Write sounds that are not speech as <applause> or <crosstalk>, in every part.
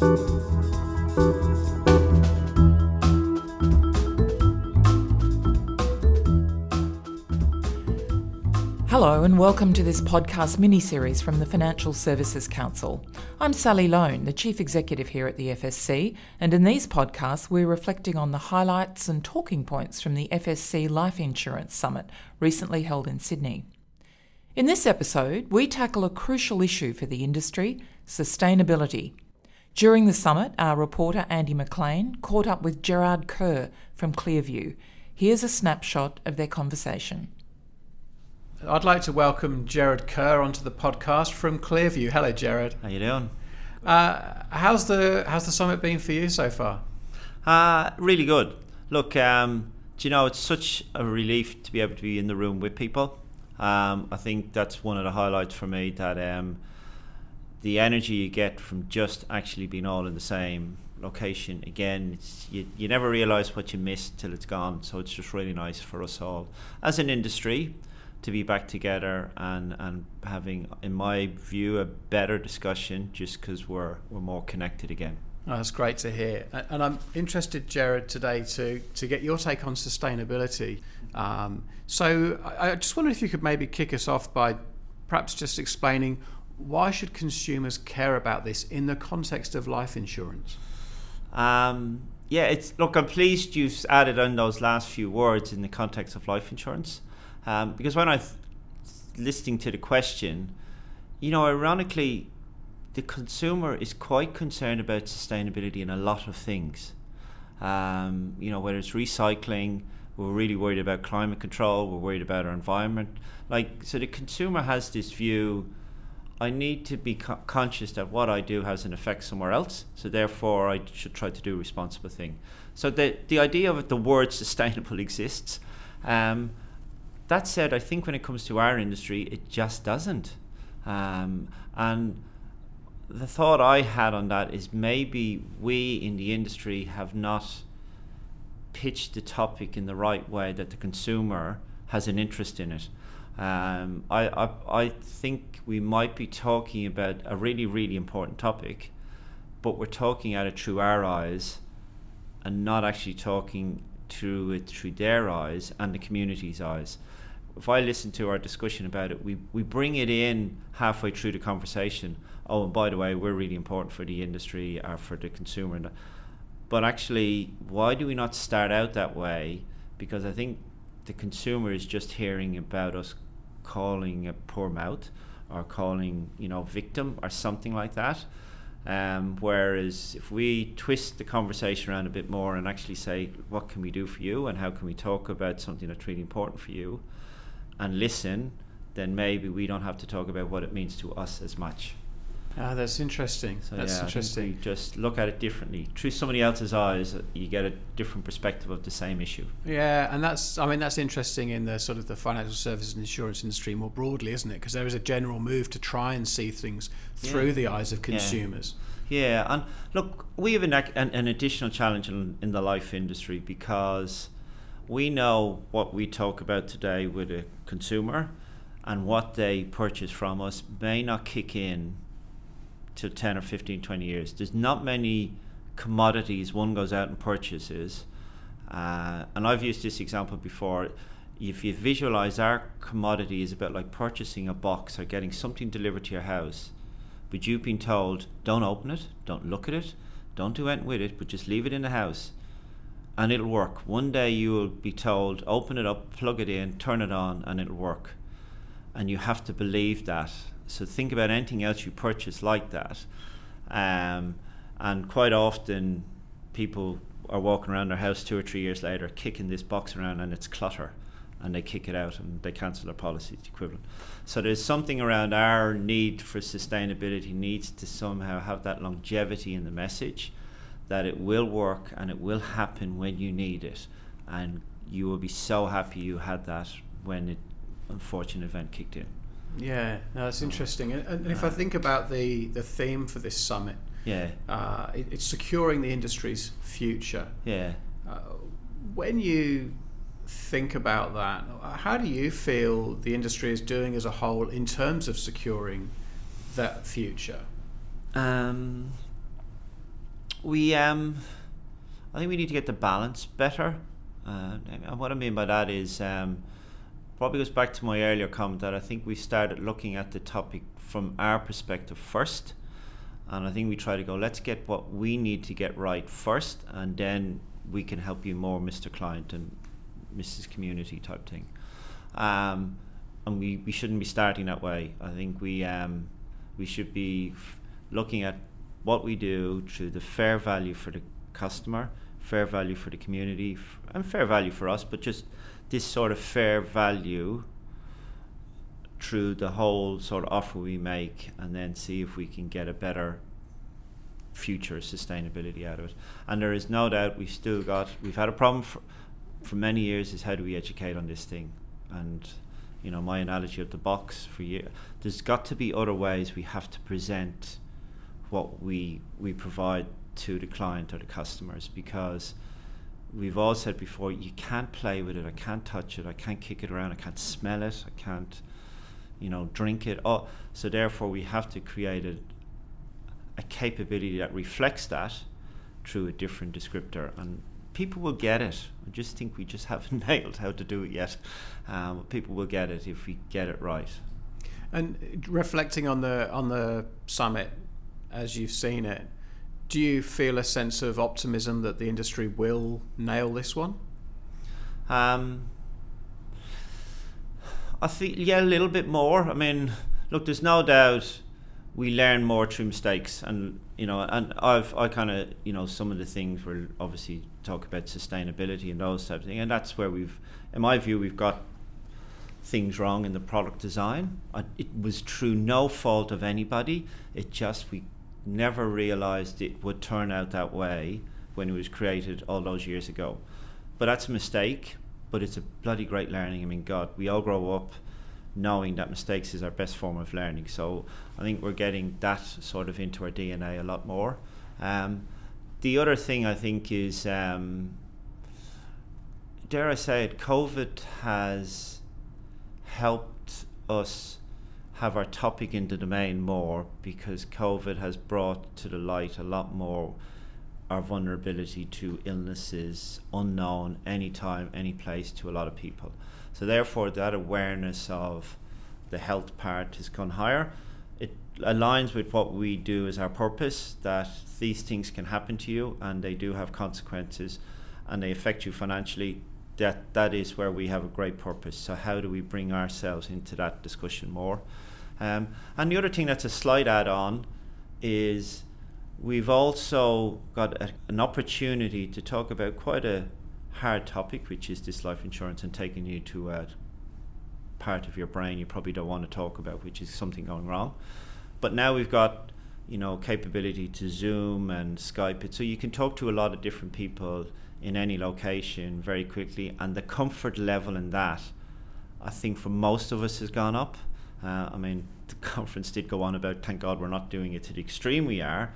Thank Hello, and welcome to this podcast mini series from the Financial Services Council. I'm Sally Loane, the Chief Executive here at the FSC, and in these podcasts, we're reflecting on the highlights and talking points from the FSC Life Insurance Summit recently held in Sydney. In this episode, we tackle a crucial issue for the industry sustainability. During the summit, our reporter Andy McLean caught up with Gerrard Kerr from Clearview. Here's a snapshot of their conversation. I'd like to welcome Gerrard Kerr onto the podcast from Clearview. Hello, Gerrard. How you doing? Uh, how's the how's the summit been for you so far? Uh, really good. Look, um, do you know it's such a relief to be able to be in the room with people. Um, I think that's one of the highlights for me that um, the energy you get from just actually being all in the same location again you, you never realize what you missed till it's gone so it's just really nice for us all as an industry to be back together and, and having, in my view, a better discussion just because we're, we're more connected again. Oh, that's great to hear. And I'm interested, Gerrard, today to, to get your take on sustainability. Um, so I, I just wonder if you could maybe kick us off by perhaps just explaining why should consumers care about this in the context of life insurance? Um, yeah, it's look. I'm pleased you've added on those last few words in the context of life insurance. Um, because when I was listening to the question, you know, ironically, the consumer is quite concerned about sustainability in a lot of things. Um, you know, whether it's recycling, we're really worried about climate control, we're worried about our environment. Like, so the consumer has this view I need to be co- conscious that what I do has an effect somewhere else, so therefore I should try to do a responsible thing. So the, the idea of the word <laughs> sustainable exists. Um, that said, I think when it comes to our industry, it just doesn't. Um, and the thought I had on that is maybe we in the industry have not pitched the topic in the right way that the consumer has an interest in it. Um, I, I, I think we might be talking about a really, really important topic, but we're talking at it through our eyes and not actually talking through it through their eyes and the community's eyes if I listen to our discussion about it, we, we bring it in halfway through the conversation. Oh, and by the way, we're really important for the industry or for the consumer. But actually, why do we not start out that way? Because I think the consumer is just hearing about us calling a poor mouth or calling, you know, victim or something like that. Um, whereas if we twist the conversation around a bit more and actually say, what can we do for you and how can we talk about something that's really important for you, and listen, then maybe we don't have to talk about what it means to us as much. Ah, that's interesting. So that's yeah, interesting. just look at it differently through somebody else's eyes. You get a different perspective of the same issue. Yeah, and that's I mean that's interesting in the sort of the financial services and insurance industry more broadly, isn't it? Because there is a general move to try and see things through yeah. the eyes of consumers. Yeah. yeah. and look, we have an, an, an additional challenge in, in the life industry because we know what we talk about today with a consumer and what they purchase from us may not kick in to 10 or 15, 20 years. There's not many commodities one goes out and purchases. Uh, and I've used this example before. If you visualize our commodity is about like purchasing a box or getting something delivered to your house, but you've been told, don't open it, don't look at it, don't do anything with it, but just leave it in the house and it'll work. One day you will be told, open it up, plug it in, turn it on, and it'll work. And you have to believe that. So think about anything else you purchase like that. Um, and quite often, people are walking around their house two or three years later, kicking this box around, and it's clutter. And they kick it out and they cancel their policy equivalent. So there's something around our need for sustainability needs to somehow have that longevity in the message that it will work and it will happen when you need it. And you will be so happy you had that when it unfortunate event kicked in. Yeah, no, that's interesting. And, and if I think about the, the theme for this summit, yeah, uh, it, it's securing the industry's future. Yeah. Uh, when you think about that, how do you feel the industry is doing as a whole in terms of securing that future? Um, we, um, I think we need to get the balance better. Uh, and what I mean by that is um, probably goes back to my earlier comment that I think we started looking at the topic from our perspective first. And I think we try to go, let's get what we need to get right first, and then we can help you more, Mr. Client and Mrs. Community type thing. Um, and we, we shouldn't be starting that way. I think we um, we should be f- looking at what we do to the fair value for the customer, fair value for the community, f- and fair value for us, but just this sort of fair value through the whole sort of offer we make and then see if we can get a better future sustainability out of it. And there is no doubt we've still got, we've had a problem for, for many years is how do we educate on this thing? And, you know, my analogy of the box for you, there's got to be other ways we have to present what we, we provide to the client or the customers because we've all said before you can't play with it. I can't touch it. I can't kick it around. I can't smell it. I can't you know drink it. Oh, so therefore we have to create a, a capability that reflects that through a different descriptor. And people will get it. I just think we just <laughs> haven't nailed how to do it yet. Um, people will get it if we get it right. And reflecting on the on the summit as you've seen it do you feel a sense of optimism that the industry will nail this one? Um, I feel yeah, a little bit more. I mean, look, there's no doubt we learn more through mistakes, and you know, and I've I kind of you know some of the things we're obviously talk about sustainability and those types of things, and that's where we've, in my view, we've got things wrong in the product design. it was through no fault of anybody. It just we never realized it would turn out that way when it was created all those years ago. But that's a mistake, but it's a bloody great learning. I mean, God, we all grow up knowing that mistakes is our best form of learning. So I think we're getting that sort of into our DNA a lot more. Um, the other thing I think is, um, dare I say it, COVID has helped us have our topic in the domain more because COVID has brought to the light a lot more our vulnerability to illnesses unknown anytime, any place to a lot of people. So therefore that awareness of the health part has gone higher. It aligns with what we do as our purpose that these things can happen to you and they do have consequences and they affect you financially. That that is where we have a great purpose. So how do we bring ourselves into that discussion more? Um, and the other thing that's a slight add on is we've also got a, an opportunity to talk about quite a hard topic, which is this life insurance and taking you to a part of your brain you probably don't want to talk about, which is something going wrong. But now we've got you know capability to Zoom and Skype it, so you can talk to a lot of different people in any location very quickly, and the comfort level in that, I think, for most of us has gone up. Uh, I mean, the <laughs> conference did go on about, thank God we're not doing it to the extreme we are,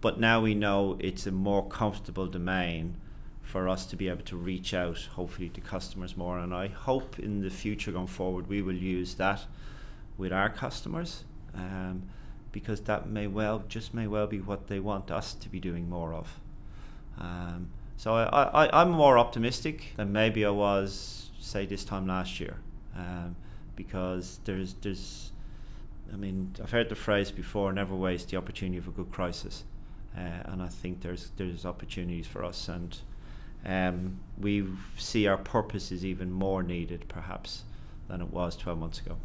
but now we know it's a more comfortable domain for us to be able to reach out, hopefully, to customers more. And I hope in the future going forward, we will use that with our customers. Um, because that may well, just may well be what they want us to be doing more of. Um, so I, I, I'm more optimistic than maybe I was, say, this time last year. Um, because there's there's I mean I've heard the phrase before never waste the opportunity of a good crisis. Uh, and I think there's there's opportunities for us. And um, we see our purpose is even more needed perhaps than it was 12 months ago.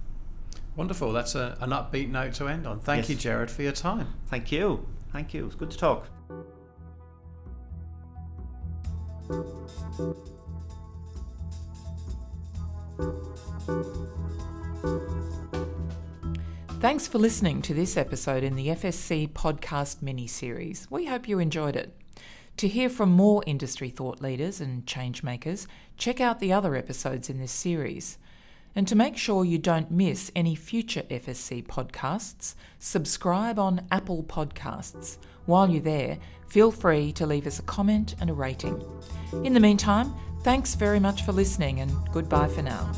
Wonderful. That's a, an upbeat note to end on. Thank yes. you Gerrard, for your time. Thank you. Thank you. It's good to talk Thanks for listening to this episode in the FSC podcast mini series. We hope you enjoyed it. To hear from more industry thought leaders and change makers, check out the other episodes in this series. And to make sure you don't miss any future FSC podcasts, subscribe on Apple Podcasts. While you're there, feel free to leave us a comment and a rating. In the meantime, thanks very much for listening and goodbye for now.